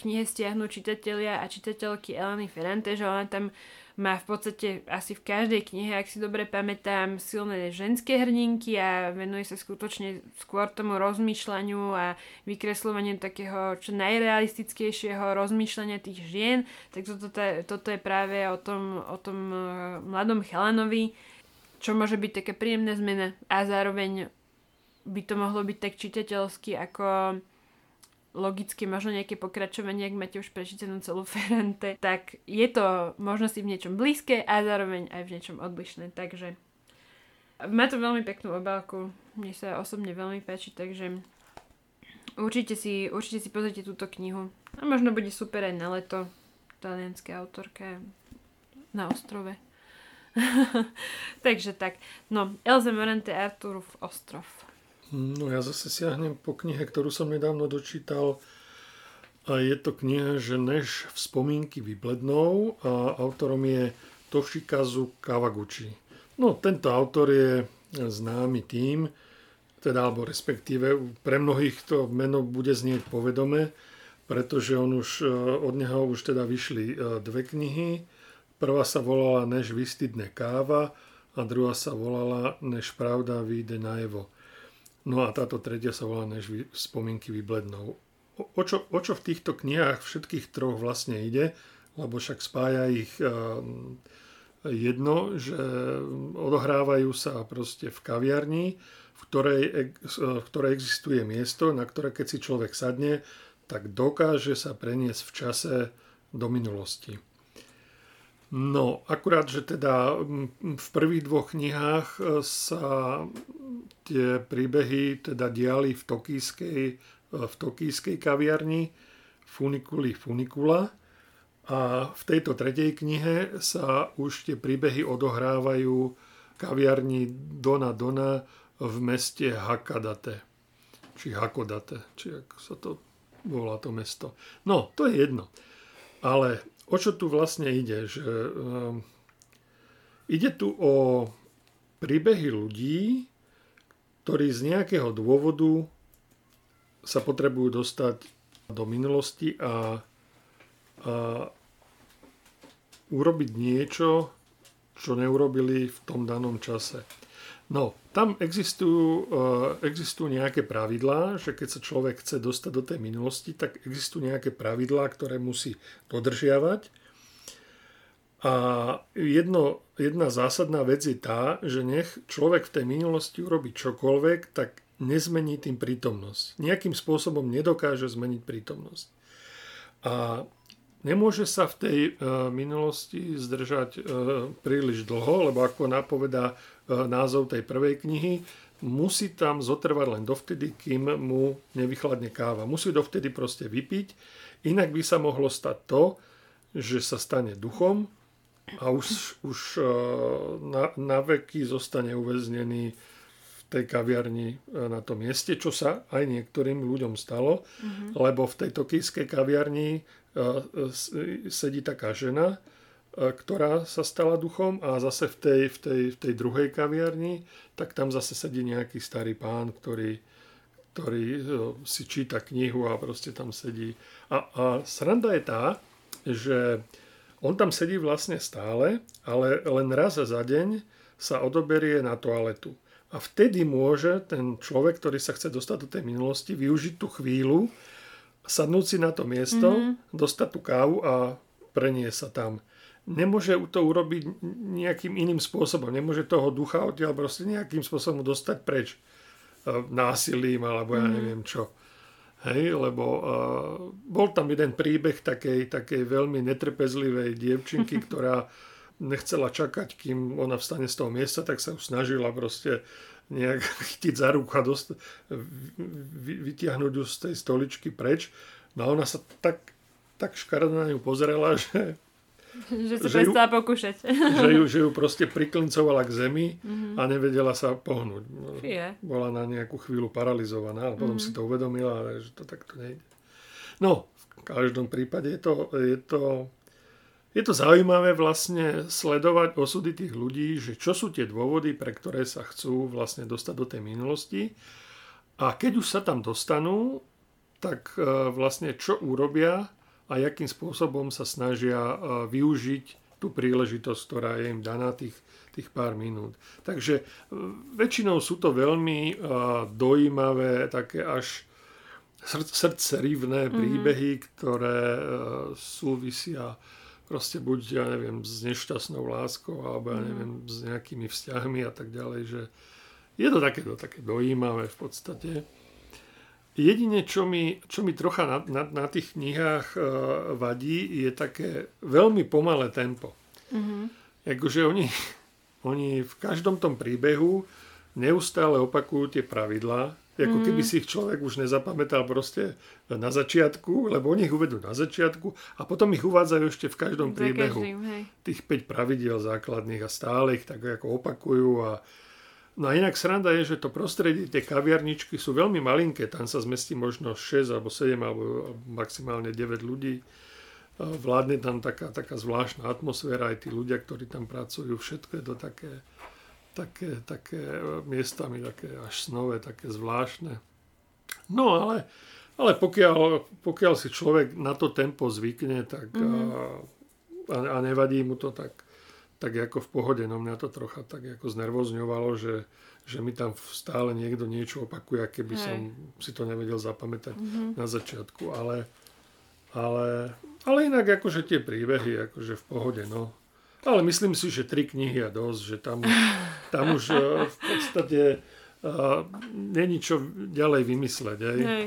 knihe stiahnu čitatelia a čitateľky Eleny Ferrante, že ona tam má v podstate asi v každej knihe, ak si dobre pamätám, silné ženské hrdinky a venuje sa skutočne skôr tomu rozmýšľaniu a vykresľovaniu takého čo najrealistickejšieho rozmýšľania tých žien. Tak toto, toto je práve o tom, o tom e, mladom chalanovi, čo môže byť také príjemná zmena a zároveň by to mohlo byť tak čitateľsky ako logicky možno nejaké pokračovanie, ak máte už prečítanú celú Ferrante, tak je to možno si v niečom blízke a zároveň aj v niečom odlišné. Takže má to veľmi peknú obálku, mne sa osobne veľmi páči, takže určite si, určite si pozrite túto knihu. A možno bude super aj na leto. Talianská autorka na ostrove. takže tak. No, Elze Morante Arturov ostrov. No ja zase siahnem po knihe, ktorú som nedávno dočítal. A je to kniha, že než vzpomínky vyblednou a autorom je Toshikazu Kawaguchi. No tento autor je známy tým, teda alebo respektíve pre mnohých to meno bude znieť povedome, pretože on už, e, od neho už teda vyšli e, dve knihy. Prvá sa volala Než vystydne káva a druhá sa volala Než pravda vyjde najevo. No a táto tretia sa volá Než spomienky vyblednou. O, čo, o čo v týchto knihách všetkých troch vlastne ide, lebo však spája ich um, jedno, že odohrávajú sa proste v kaviarni, v ktorej, v ktorej existuje miesto, na ktoré keď si človek sadne, tak dokáže sa preniesť v čase do minulosti. No, akurát, že teda v prvých dvoch knihách e, sa tie príbehy teda diali v tokijskej, e, v tokijskej kaviarni Funiculi Funicula a v tejto tretej knihe sa už tie príbehy odohrávajú kaviarni Dona Dona v meste Hakadate. Či Hakodate, či ako sa to volá to mesto. No, to je jedno. Ale o čo tu vlastne ide? Že, um, ide tu o príbehy ľudí, ktorí z nejakého dôvodu sa potrebujú dostať do minulosti a, a urobiť niečo, čo neurobili v tom danom čase. No, tam existujú, uh, existujú nejaké pravidlá, že keď sa človek chce dostať do tej minulosti, tak existujú nejaké pravidlá, ktoré musí dodržiavať. A jedno, jedna zásadná vec je tá, že nech človek v tej minulosti urobí čokoľvek, tak nezmení tým prítomnosť. Nejakým spôsobom nedokáže zmeniť prítomnosť. A nemôže sa v tej uh, minulosti zdržať uh, príliš dlho, lebo ako napovedá názov tej prvej knihy, musí tam zotrvať len dovtedy, kým mu nevychladne káva. Musí dovtedy proste vypiť, inak by sa mohlo stať to, že sa stane duchom a už, už e, na, na veky zostane uväznený v tej kaviarni e, na tom mieste, čo sa aj niektorým ľuďom stalo, mm-hmm. lebo v tej tokijskej kaviarni sedí taká žena, E, ktorá sa stala duchom a zase v tej, v tej, v tej druhej kaviarni, tak tam zase sedí nejaký starý pán, ktorý, ktorý e, si číta knihu a proste tam sedí. A, a sranda je tá, že on tam sedí vlastne stále, ale len raz za deň sa odoberie na toaletu. A vtedy môže ten človek, ktorý sa chce dostať do tej minulosti, využiť tú chvíľu, sadnúť si na to miesto, mm-hmm. dostať tú kávu a prenie sa tam. Nemôže to urobiť nejakým iným spôsobom. Nemôže toho ducha odtiaľ proste nejakým spôsobom dostať preč. E, násilím alebo ja mhm. neviem čo. Hej, lebo uh, bol tam jeden príbeh takej, takej veľmi netrpezlivej dievčinky, ktorá nechcela čakať, kým ona vstane z toho miesta, tak sa ju snažila proste nejak chytiť za ruku a dost, vytiahnuť ju z tej stoličky preč. No a ona sa tak, tak škaredne na ňu pozerala, že že sa prestala pokúšať. Že ju, že ju proste priklincovala k zemi mm-hmm. a nevedela sa pohnúť. Fie. Bola na nejakú chvíľu paralizovaná, ale potom mm-hmm. si to uvedomila, že to takto nejde. No, v každom prípade je to, je to je to zaujímavé vlastne sledovať osudy tých ľudí, že čo sú tie dôvody, pre ktoré sa chcú vlastne dostať do tej minulosti. A keď už sa tam dostanú, tak e, vlastne čo urobia a akým spôsobom sa snažia e, využiť tú príležitosť, ktorá je im daná tých, tých pár minút. Takže e, väčšinou sú to veľmi dojímavé, také až srdcerivné mhm. príbehy, mm-hmm. ktoré súvisia proste buď, ja neviem, s nešťastnou láskou, alebo ja mhm. neviem, s nejakými vzťahmi a tak ďalej, že je to také, to také dojímavé v podstate. Jedine, čo mi, čo mi trocha na, na, na tých knihách uh, vadí, je také veľmi pomalé tempo. Mm-hmm. Akože oni, oni v každom tom príbehu neustále opakujú tie pravidlá, ako mm. keby si ich človek už nezapamätal proste na začiatku, lebo oni ich uvedú na začiatku a potom ich uvádzajú ešte v každom príbehu. Každým, Tých 5 pravidiel základných a stále ich tak ako opakujú a No a inak sranda je, že to prostredie, tie kaviarničky sú veľmi malinké, tam sa zmestí možno 6 alebo 7 alebo maximálne 9 ľudí. Vládne tam taká, taká zvláštna atmosféra, aj tí ľudia, ktorí tam pracujú, všetko je to také, také, také e, miestami také až snové, také zvláštne. No ale, ale pokiaľ, pokiaľ si človek na to tempo zvykne tak mm-hmm. a, a nevadí mu to, tak, tak ako v pohode. No mňa to trocha tak ako znervozňovalo, že, že mi tam stále niekto niečo opakuje, keby Hej. som si to nevedel zapamätať mm-hmm. na začiatku. Ale, ale, ale inak akože tie príbehy akože v pohode. No. Ale myslím si, že tri knihy je dosť, že tam, tam už eh, v podstate uh, není čo ďalej vymysleť. Hej. Hej.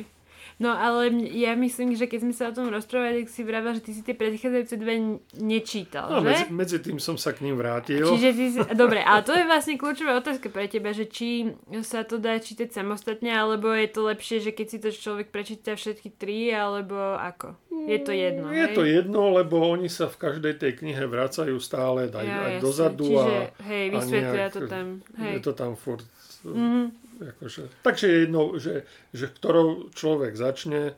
No ale ja myslím, že keď sme sa o tom rozprávali, tak si vravel, že ty si tie predchádzajúce dve nečítal, no, že? Medzi, medzi tým som sa k ním vrátil. Čiže ty si, dobre, ale to je vlastne kľúčová otázka pre teba, že či sa to dá čítať samostatne, alebo je to lepšie, že keď si to človek prečíta všetky tri, alebo ako? Je to jedno, Je hej? to jedno, lebo oni sa v každej tej knihe vracajú stále aj, ja, aj dozadu. Čiže, a, hej, vysvetlia to tam. Hej. Je to tam furt. Mm-hmm. Akože, takže je jedno, že, že ktorou človek začne,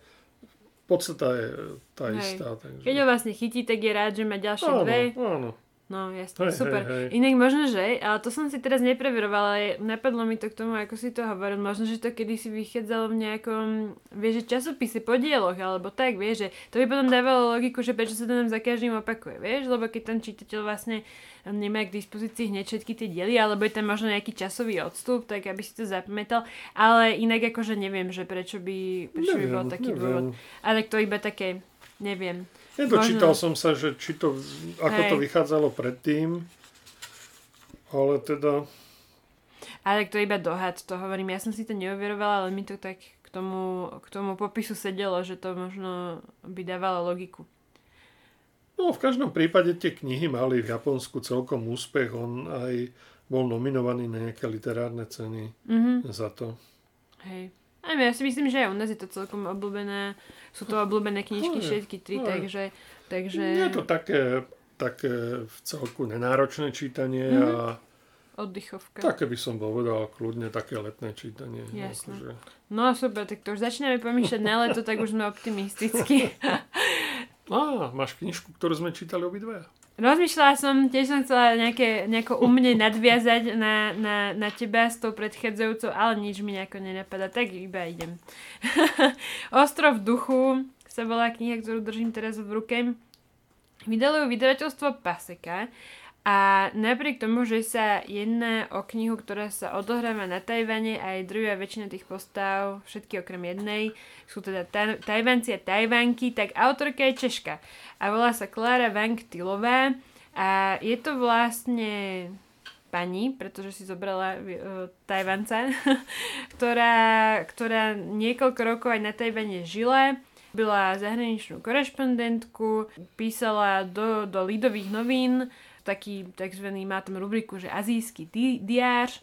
podstata je tá hej. istá. Takže... Keď ho vlastne chytí, tak je rád, že má ďalšie áno, dve. Áno, No jasne, hej, super. Hej, hej. Inak možno, že, ale to som si teraz nepreverovala, ale napadlo mi to k tomu, ako si to hovoril, možno, že to kedysi vychádzalo v nejakom, vieš, že časopise, podieloch, alebo tak, vieš, že to by potom dávalo logiku, že prečo sa to nám za každým opakuje, vieš, lebo keď ten čitateľ vlastne nemá k dispozícii hneď všetky tie diely, alebo je tam možno nejaký časový odstup, tak aby si to zapamätal, ale inak akože neviem, že prečo by, prečo neviem, by bol taký neviem. dôvod. Ale to iba také, neviem. Nedočítal Možno... som sa, že či to, ako Hej. to vychádzalo predtým, ale teda... Ale to je iba dohad, to hovorím. Ja som si to neuverovala, ale mi to tak k tomu, k tomu popisu sedelo, že to možno by dávalo logiku. No, v každom prípade tie knihy mali v Japonsku celkom úspech. On aj bol nominovaný na nejaké literárne ceny mm-hmm. za to. Hej. Aj ja si myslím, že aj u nás je to celkom obľúbené. Sú to obľúbené knižky všetky tri, aj. takže, takže... Je to také, také v celku nenáročné čítanie mm-hmm. a Oddychovka. Také by som povedal, kľudne také letné čítanie. Jasne. Akože... No super, tak to už začíname pomýšľať na leto, tak už sme optimisticky. Á, máš knižku, ktorú sme čítali obidve? Rozmýšľala som, tiež som chcela nejaké, nejako umne nadviazať na, na, na teba s tou predchádzajúcou, ale nič mi nejako nenapadá, tak iba idem. Ostrov duchu sa volá kniha, ktorú držím teraz v ruke. Vydalo ju vydavateľstvo Paseka a napriek tomu, že sa jedná o knihu, ktorá sa odohráva na Tajvane a aj druhá väčšina tých postav, všetky okrem jednej, sú teda Tajvanci a Tajvanky, tak autorka je Češka a volá sa Klára Wang Tilová A je to vlastne pani, pretože si zobrala uh, Tajvanca, ktorá, ktorá niekoľko rokov aj na Tajvane žila. Byla zahraničnú korešpondentku, písala do, do lidových novín, taký tzv. má tam rubriku, že azijský di- diár.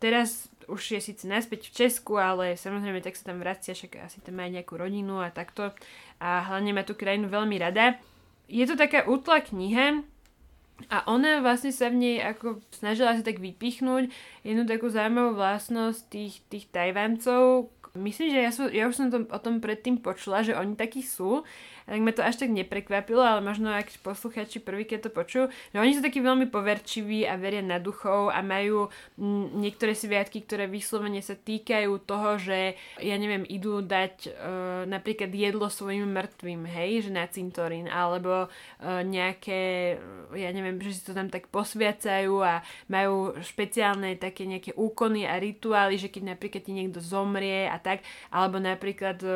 Teraz už je síce naspäť v Česku, ale samozrejme tak sa tam vracia, však asi tam má nejakú rodinu a takto. A hlavne má tú krajinu veľmi rada. Je to taká útla kniha, a ona vlastne sa v nej ako snažila si tak vypichnúť jednu takú zaujímavú vlastnosť tých, tých Tajvancov. Myslím, že ja, sú, ja už som to, o tom predtým počula, že oni takí sú tak ma to až tak neprekvapilo, ale možno ak posluchači keď to počujú, že oni sú takí veľmi poverčiví a veria na duchov a majú m, niektoré sviatky, ktoré vyslovene sa týkajú toho, že ja neviem, idú dať e, napríklad jedlo svojim mŕtvým, hej, že na cintorín, alebo e, nejaké, ja neviem, že si to tam tak posviacajú a majú špeciálne také nejaké úkony a rituály, že keď napríklad ti niekto zomrie a tak, alebo napríklad e,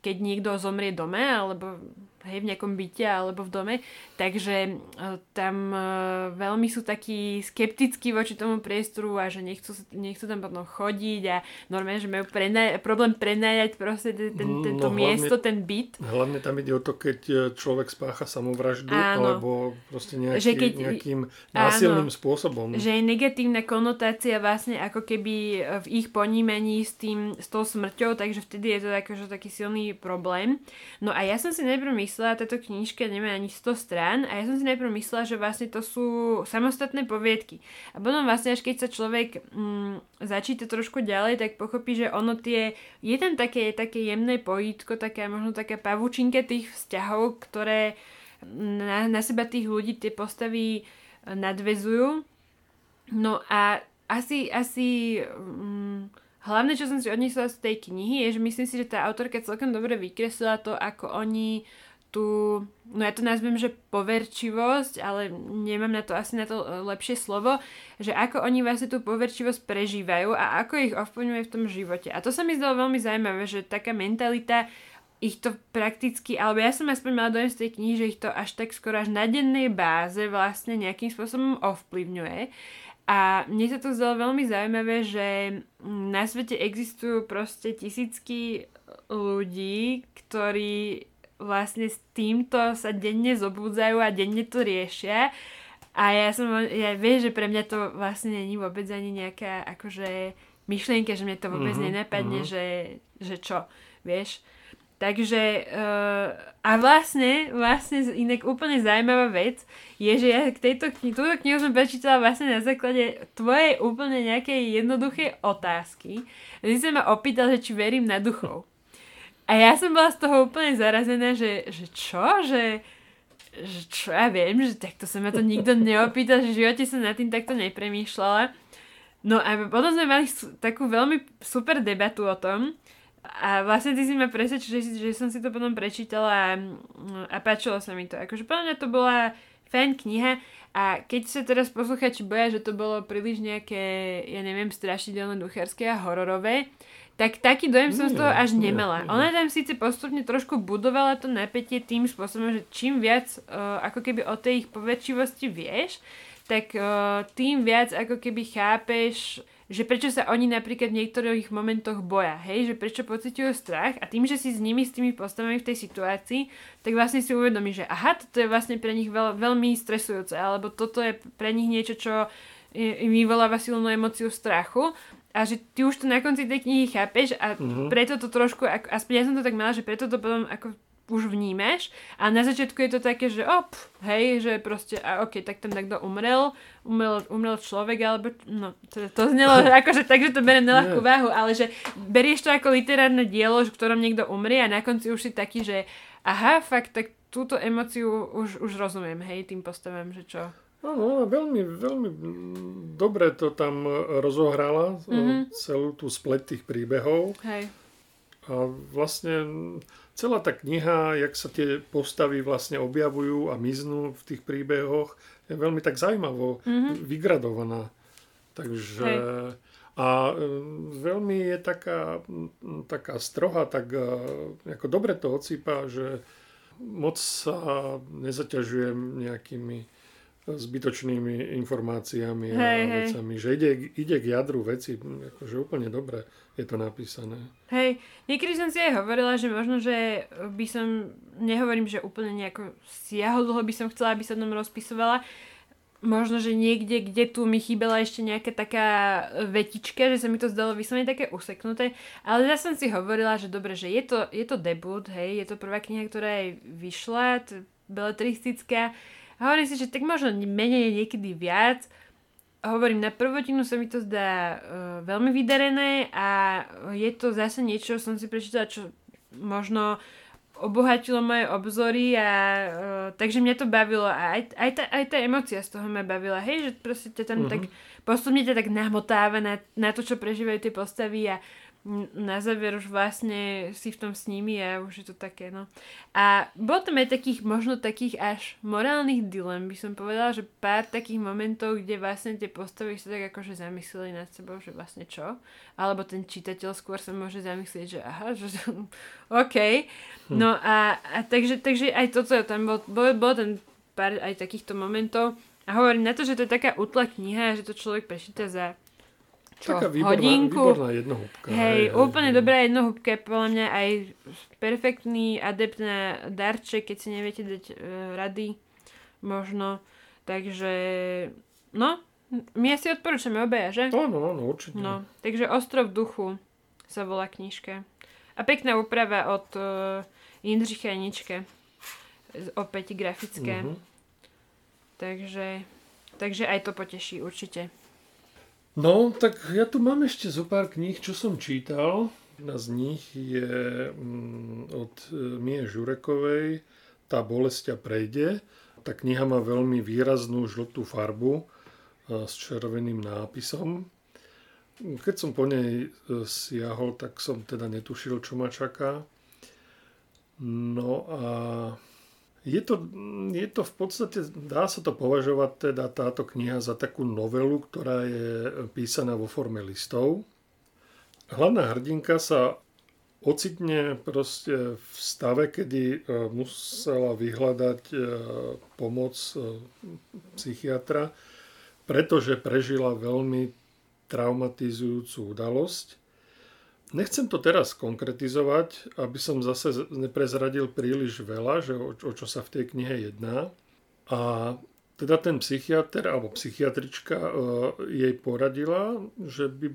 keď niekto zomrie doma, alebo hej, v nejakom byte alebo v dome, takže uh, tam uh, veľmi sú takí skeptickí voči tomu priestoru a že nechcú, nechcú tam potom chodiť a normálne, že majú prenaj- problém prenajať proste ten, mm, tento no, miesto, ten byt. Hlavne tam ide o to, keď e, človek spácha samovraždu áno. alebo proste nejaký, že keď, nejakým násilným áno, spôsobom. Že je negatívna konotácia vlastne ako keby v ich ponímaní s tým, s tou smrťou, takže vtedy je to akože taký silný problém. No a ja som si najprv myslela, myslela, táto knižka nemá ani 100 strán a ja som si najprv myslela, že vlastne to sú samostatné poviedky. A potom vlastne až keď sa človek mm, začíta trošku ďalej, tak pochopí, že ono tie, je tam také, také jemné pojítko, taká možno taká pavučinka tých vzťahov, ktoré na, na seba tých ľudí tie postavy nadvezujú. No a asi, asi mm, hlavné, čo som si odnesla z tej knihy, je, že myslím si, že tá autorka celkom dobre vykreslila to, ako oni tú, no ja to nazvem, že poverčivosť, ale nemám na to asi na to e, lepšie slovo, že ako oni vlastne tú poverčivosť prežívajú a ako ich ovplyvňuje v tom živote. A to sa mi zdalo veľmi zaujímavé, že taká mentalita ich to prakticky, alebo ja som aspoň mala dojem z tej knihy, že ich to až tak skoro až na dennej báze vlastne nejakým spôsobom ovplyvňuje. A mne sa to zdalo veľmi zaujímavé, že na svete existujú proste tisícky ľudí, ktorí vlastne s týmto sa denne zobúdzajú a denne to riešia. A ja som, ja vieš, že pre mňa to vlastne není vôbec ani nejaká akože myšlienka, že mňa to vôbec mm-hmm, nenapadne, mm-hmm. Že, že čo, vieš. Takže uh, a vlastne, vlastne inak úplne zaujímavá vec je, že ja k tejto knihu, túto knihu som prečítala vlastne na základe tvojej úplne nejakej jednoduchej otázky. Ty sa ma opýtal, že či verím na duchov. A ja som bola z toho úplne zarazená, že, že čo? Že, že čo ja viem, že takto sa ma to nikto neopýtal, že v živote som nad tým takto nepremýšľala. No a potom sme mali takú veľmi super debatu o tom a vlastne ty si ma presvedčil, že, že som si to potom prečítala a, a páčilo sa mi to. Akože podľa mňa to bola fajn kniha a keď sa teraz posluchači boja, že to bolo príliš nejaké, ja neviem, strašidelné, duchárske a hororové, tak taký dojem som z toho až nemala. Ona tam síce postupne trošku budovala to napätie tým spôsobom, že čím viac uh, ako keby o tej ich poväčšivosti vieš, tak uh, tým viac ako keby chápeš, že prečo sa oni napríklad v niektorých momentoch boja, hej, že prečo pociťujú strach a tým, že si s nimi, s tými postavami v tej situácii, tak vlastne si uvedomí, že aha, toto je vlastne pre nich veľ, veľmi stresujúce, alebo toto je pre nich niečo, čo vyvoláva silnú emociu strachu a že ty už to na konci tej knihy chápeš a mm-hmm. preto to trošku, ako, aspoň ja som to tak mala, že preto to potom ako už vnímeš a na začiatku je to také, že op, hej, že proste, a ok, tak tam takto umrel, umrel, umrel človek, alebo, no, to, to znelo akože tak, že to berie na ľahkú váhu, ale že berieš to ako literárne dielo, v ktorom niekto umrie a na konci už si taký, že aha, fakt, tak túto emociu už, už rozumiem, hej, tým postavám, že čo. Áno, veľmi, veľmi dobre to tam rozohrala, mm-hmm. celú tú splet tých príbehov. Hej. A vlastne celá tá kniha, jak sa tie postavy vlastne objavujú a miznú v tých príbehoch, je veľmi tak zaujímavo mm-hmm. vygradovaná. Takže... Hej. A e, veľmi je taká, taká stroha, tak e, ako dobre to ocípa, že moc sa nezaťažujem nejakými zbytočnými informáciami a Hej, hej. vecami. Že ide, ide k jadru veci, akože úplne dobre je to napísané. Hej, niekedy som si aj hovorila, že možno, že by som, nehovorím, že úplne nejako siahol dlho by som chcela, aby sa tam rozpisovala, možno, že niekde, kde tu mi chýbala ešte nejaká taká vetička, že sa mi to zdalo vyslovene také useknuté, ale zase som si hovorila, že dobre, že je to, je to debut, hej, je to prvá kniha, ktorá aj vyšla, t- beletristická, a hovorím si, že tak možno menej niekedy viac, hovorím, na prvotinu sa mi to zdá uh, veľmi vydarené a je to zase niečo, som si prečítala, čo možno obohatilo moje obzory a uh, takže mňa to bavilo a aj, aj, tá, aj tá emocia z toho ma bavila, hej, že proste ťa tam uh-huh. tak postupne ťa tak namotáva na, na to, čo prežívajú tie postavy a m- na záver už vlastne si v tom s nimi a už je to také, no. A bolo tam aj takých, možno takých až morálnych dilem, by som povedala, že pár takých momentov, kde vlastne tie postavy sa tak akože zamysleli nad sebou, že vlastne čo? Alebo ten čitateľ skôr sa môže zamyslieť, že aha, že OK. No a, a takže, takže aj toto tam bol, bol, bol ten pár aj takýchto momentov. A hovorím na to, že to je taká útla kniha, že to človek prečíta za čo, Taká výborná, hodinku. výborná jednohúbka. Hej, úplne dobrá jednohúbka, podľa mňa aj perfektný adept na darček, keď si neviete dať e, rady, možno. Takže, no, my asi odporúčame obaja, že? Áno, áno, určite. No, takže Ostrov duchu sa volá knižka. A pekná úprava od uh, Jindřicha Janička. Z- Opäť grafické. Mhm. Takže, takže aj to poteší určite. No, tak ja tu mám ešte zo pár kníh, čo som čítal. Jedna z nich je mm, od e, Mie Žurekovej Tá bolesť prejde. Tá kniha má veľmi výraznú žltú farbu e, s červeným nápisom. Keď som po nej e, siahol, tak som teda netušil, čo ma čaká. No a je to, je to v podstate, dá sa to považovať teda táto kniha za takú novelu, ktorá je písaná vo forme listov. Hlavná hrdinka sa ocitne proste v stave, kedy e, musela vyhľadať e, pomoc e, psychiatra, pretože prežila veľmi traumatizujúcu udalosť. Nechcem to teraz konkretizovať, aby som zase neprezradil príliš veľa, že o, o čo sa v tej knihe jedná. A teda ten psychiatr alebo psychiatrička e, jej poradila, že by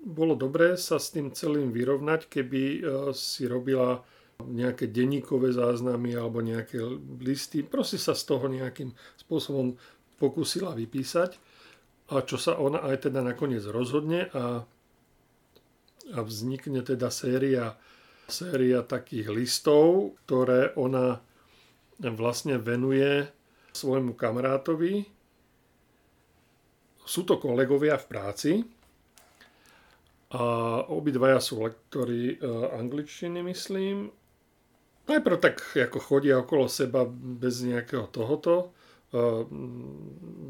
bolo dobré sa s tým celým vyrovnať, keby e, si robila nejaké denníkové záznamy alebo nejaké listy. Proste sa z toho nejakým spôsobom pokúsila vypísať. A čo sa ona aj teda nakoniec rozhodne a a vznikne teda séria, séria takých listov, ktoré ona vlastne venuje svojmu kamarátovi. Sú to kolegovia v práci a obidvaja sú lektori angličtiny, myslím. Najprv tak ako chodia okolo seba bez nejakého tohoto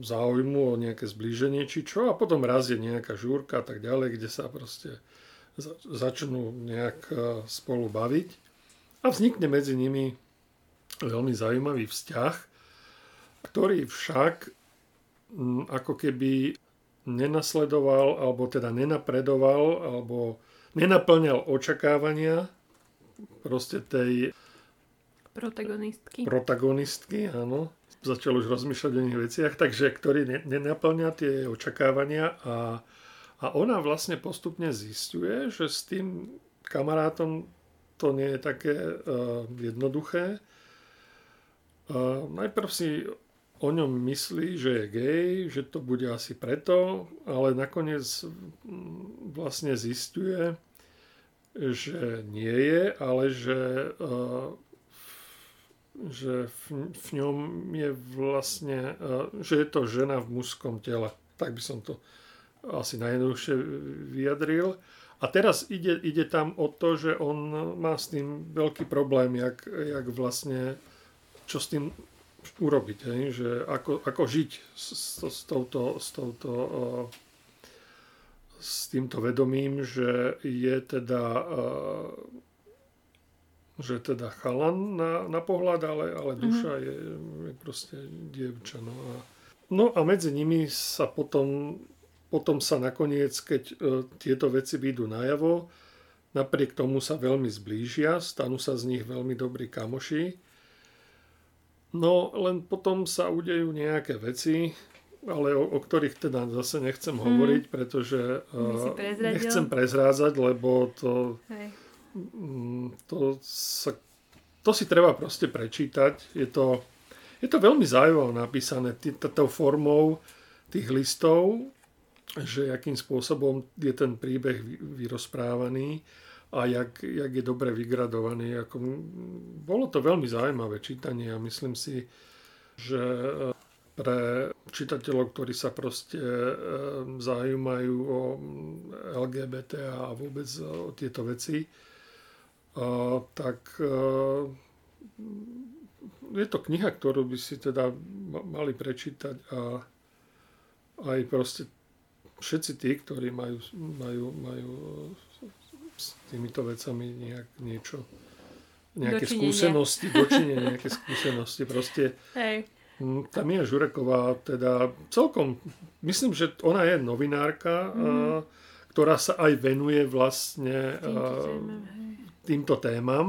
záujmu o nejaké zblíženie či čo a potom raz je nejaká žúrka a tak ďalej, kde sa proste začnú nejak spolu baviť a vznikne medzi nimi veľmi zaujímavý vzťah, ktorý však ako keby nenasledoval, alebo teda nenapredoval, alebo nenaplňal očakávania proste tej protagonistky. protagonistky, áno. Začal už rozmýšľať o iných veciach, takže ktorý nenaplňa tie očakávania a a ona vlastne postupne zistuje, že s tým kamarátom to nie je také uh, jednoduché. Uh, najprv si o ňom myslí, že je gay, že to bude asi preto, ale nakoniec vlastne zistuje, že nie je, ale že, uh, že v, v ňom je vlastne, že je to žena v mužskom tele. Tak by som to asi najjednoduchšie vyjadril. A teraz ide, ide tam o to, že on má s tým veľký problém, jak, jak vlastne, čo s tým urobiť, hej? že ako, ako žiť s, s, s, touto, s, touto, s týmto vedomím, že je teda že teda chalan na, na pohľad, ale, ale duša mm-hmm. je, je proste dievča. No a No a medzi nimi sa potom, potom sa nakoniec, keď e, tieto veci výjdu najavo, napriek tomu sa veľmi zblížia, stanú sa z nich veľmi dobrí kamoši. No len potom sa udejú nejaké veci, ale o, o ktorých teda zase nechcem mm. hovoriť, pretože uh, nechcem prezrázať, lebo to, um, to, sa, to si treba proste prečítať. Je to, je to veľmi zaujímavé napísané tou formou tých listov, že akým spôsobom je ten príbeh vyrozprávaný a jak, jak je dobre vygradovaný. Ako, bolo to veľmi zaujímavé čítanie a myslím si, že e, pre čitateľov, ktorí sa proste e, zaujímajú o LGBT a vôbec o tieto veci, tak e, je to kniha, ktorú by si teda mali prečítať a aj proste všetci tí, ktorí majú, majú, majú s týmito vecami nejak niečo, nejaké dočinenie. skúsenosti, dočinenie, nejaké skúsenosti. Proste Hej. tá Mia Žureková teda celkom, myslím, že ona je novinárka, mm. a, ktorá sa aj venuje vlastne týmto, a, témam, týmto témam.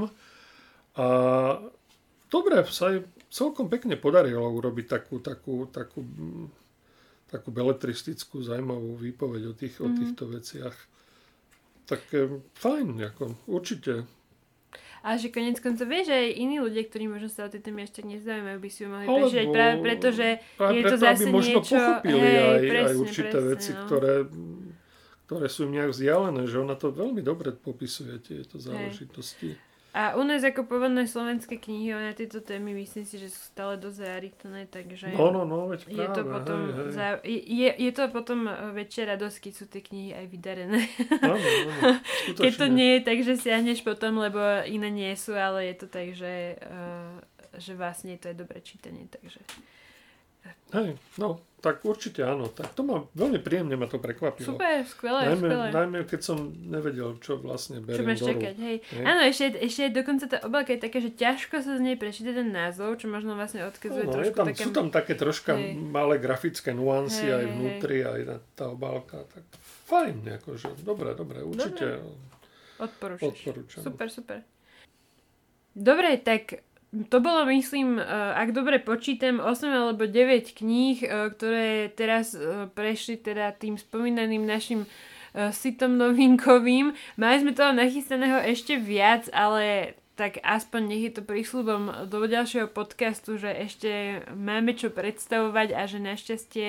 A dobre, sa aj celkom pekne podarilo urobiť takú, takú, takú, takú beletristickú, zaujímavú výpoveď o, tých, mm. o mhm. týchto veciach. Tak eh, fajn, ako, určite. A že konec koncov vieš, že aj iní ľudia, ktorí možno sa o tej téme ešte nezaujímajú, by si ju mohli Alebo, prečítať práve preto, že práve je preto, to zase aby možno niečo... pochopili hej, aj, presne, aj určité presne, veci, no. ktoré, ktoré sú im nejak vzdialené, že ona to veľmi dobre popisuje, tieto záležitosti. Hej. A u nás ako povedné slovenské knihy na tieto témy myslím si, že sú stále dosť zaritné, takže no, no, no, veď práve, je, to potom hej, hej. Za, je, je to potom väčšia radosť, keď sú tie knihy aj vydarené. Áno, áno, keď to nie je tak, že siahneš potom, lebo iné nie sú, ale je to tak, že, uh, že vlastne to je dobré čítanie, takže... Hej, no, tak určite áno. Tak to ma veľmi príjemne ma to prekvapilo. Super, skvelé, najmä, skvelé. Najmä keď som nevedel, čo vlastne beriem Čo máš čakať, hej. hej. Áno, ešte, ešte dokonca tá obálka je taká, že ťažko sa z nej prečíta ten názov, čo možno vlastne odkazuje no, trošku tam, také... Sú tam také troška hej. malé grafické nuancy hej, aj vnútri, hej. aj tá obálka. Tak fajn, akože, dobre, dobre, určite. Dobre. Odporúčaš. Odporúčam. Super, super. Dobre, tak to bolo, myslím, e, ak dobre počítam, 8 alebo 9 kníh, e, ktoré teraz e, prešli teda tým spomínaným našim sitom novinkovým. Mali sme toho nachystaného ešte viac, ale tak aspoň nech je to prísľubom do ďalšieho podcastu, že ešte máme čo predstavovať a že našťastie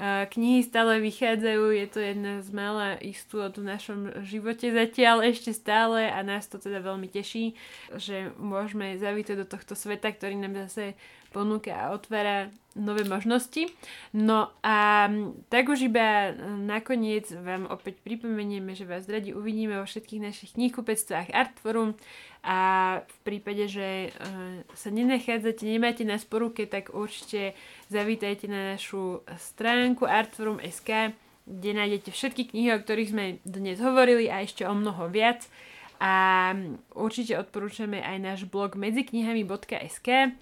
Knihy stále vychádzajú, je to jedna z malá istôt v našom živote zatiaľ ešte stále a nás to teda veľmi teší, že môžeme zavítať do tohto sveta, ktorý nám zase ponúka a otvára nové možnosti. No a tak už iba nakoniec vám opäť pripomenieme, že vás radi uvidíme vo všetkých našich knihkupectvách Artforum a v prípade, že uh, sa nenachádzate, nemáte nás po ruke, tak určite zavítajte na našu stránku artforum.sk, kde nájdete všetky knihy, o ktorých sme dnes hovorili a ešte o mnoho viac. A určite odporúčame aj náš blog medziknihami.sk, uh,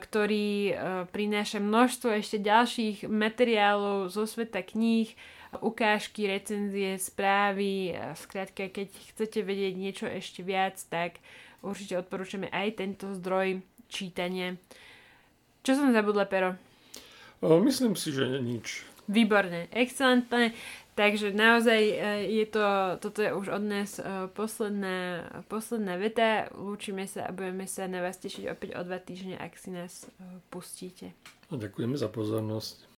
ktorý uh, prináša množstvo ešte ďalších materiálov zo sveta kníh, ukážky, recenzie, správy, skrátka, keď chcete vedieť niečo ešte viac, tak určite odporúčame aj tento zdroj čítania. Čo som zabudla, Pero? Myslím si, že nič. Výborne, excelentné. Takže naozaj e, je to, toto je už od nás e, posledná, posledná veta. Lúčime sa a budeme sa na vás tešiť opäť o dva týždne, ak si nás e, pustíte. Ďakujeme za pozornosť.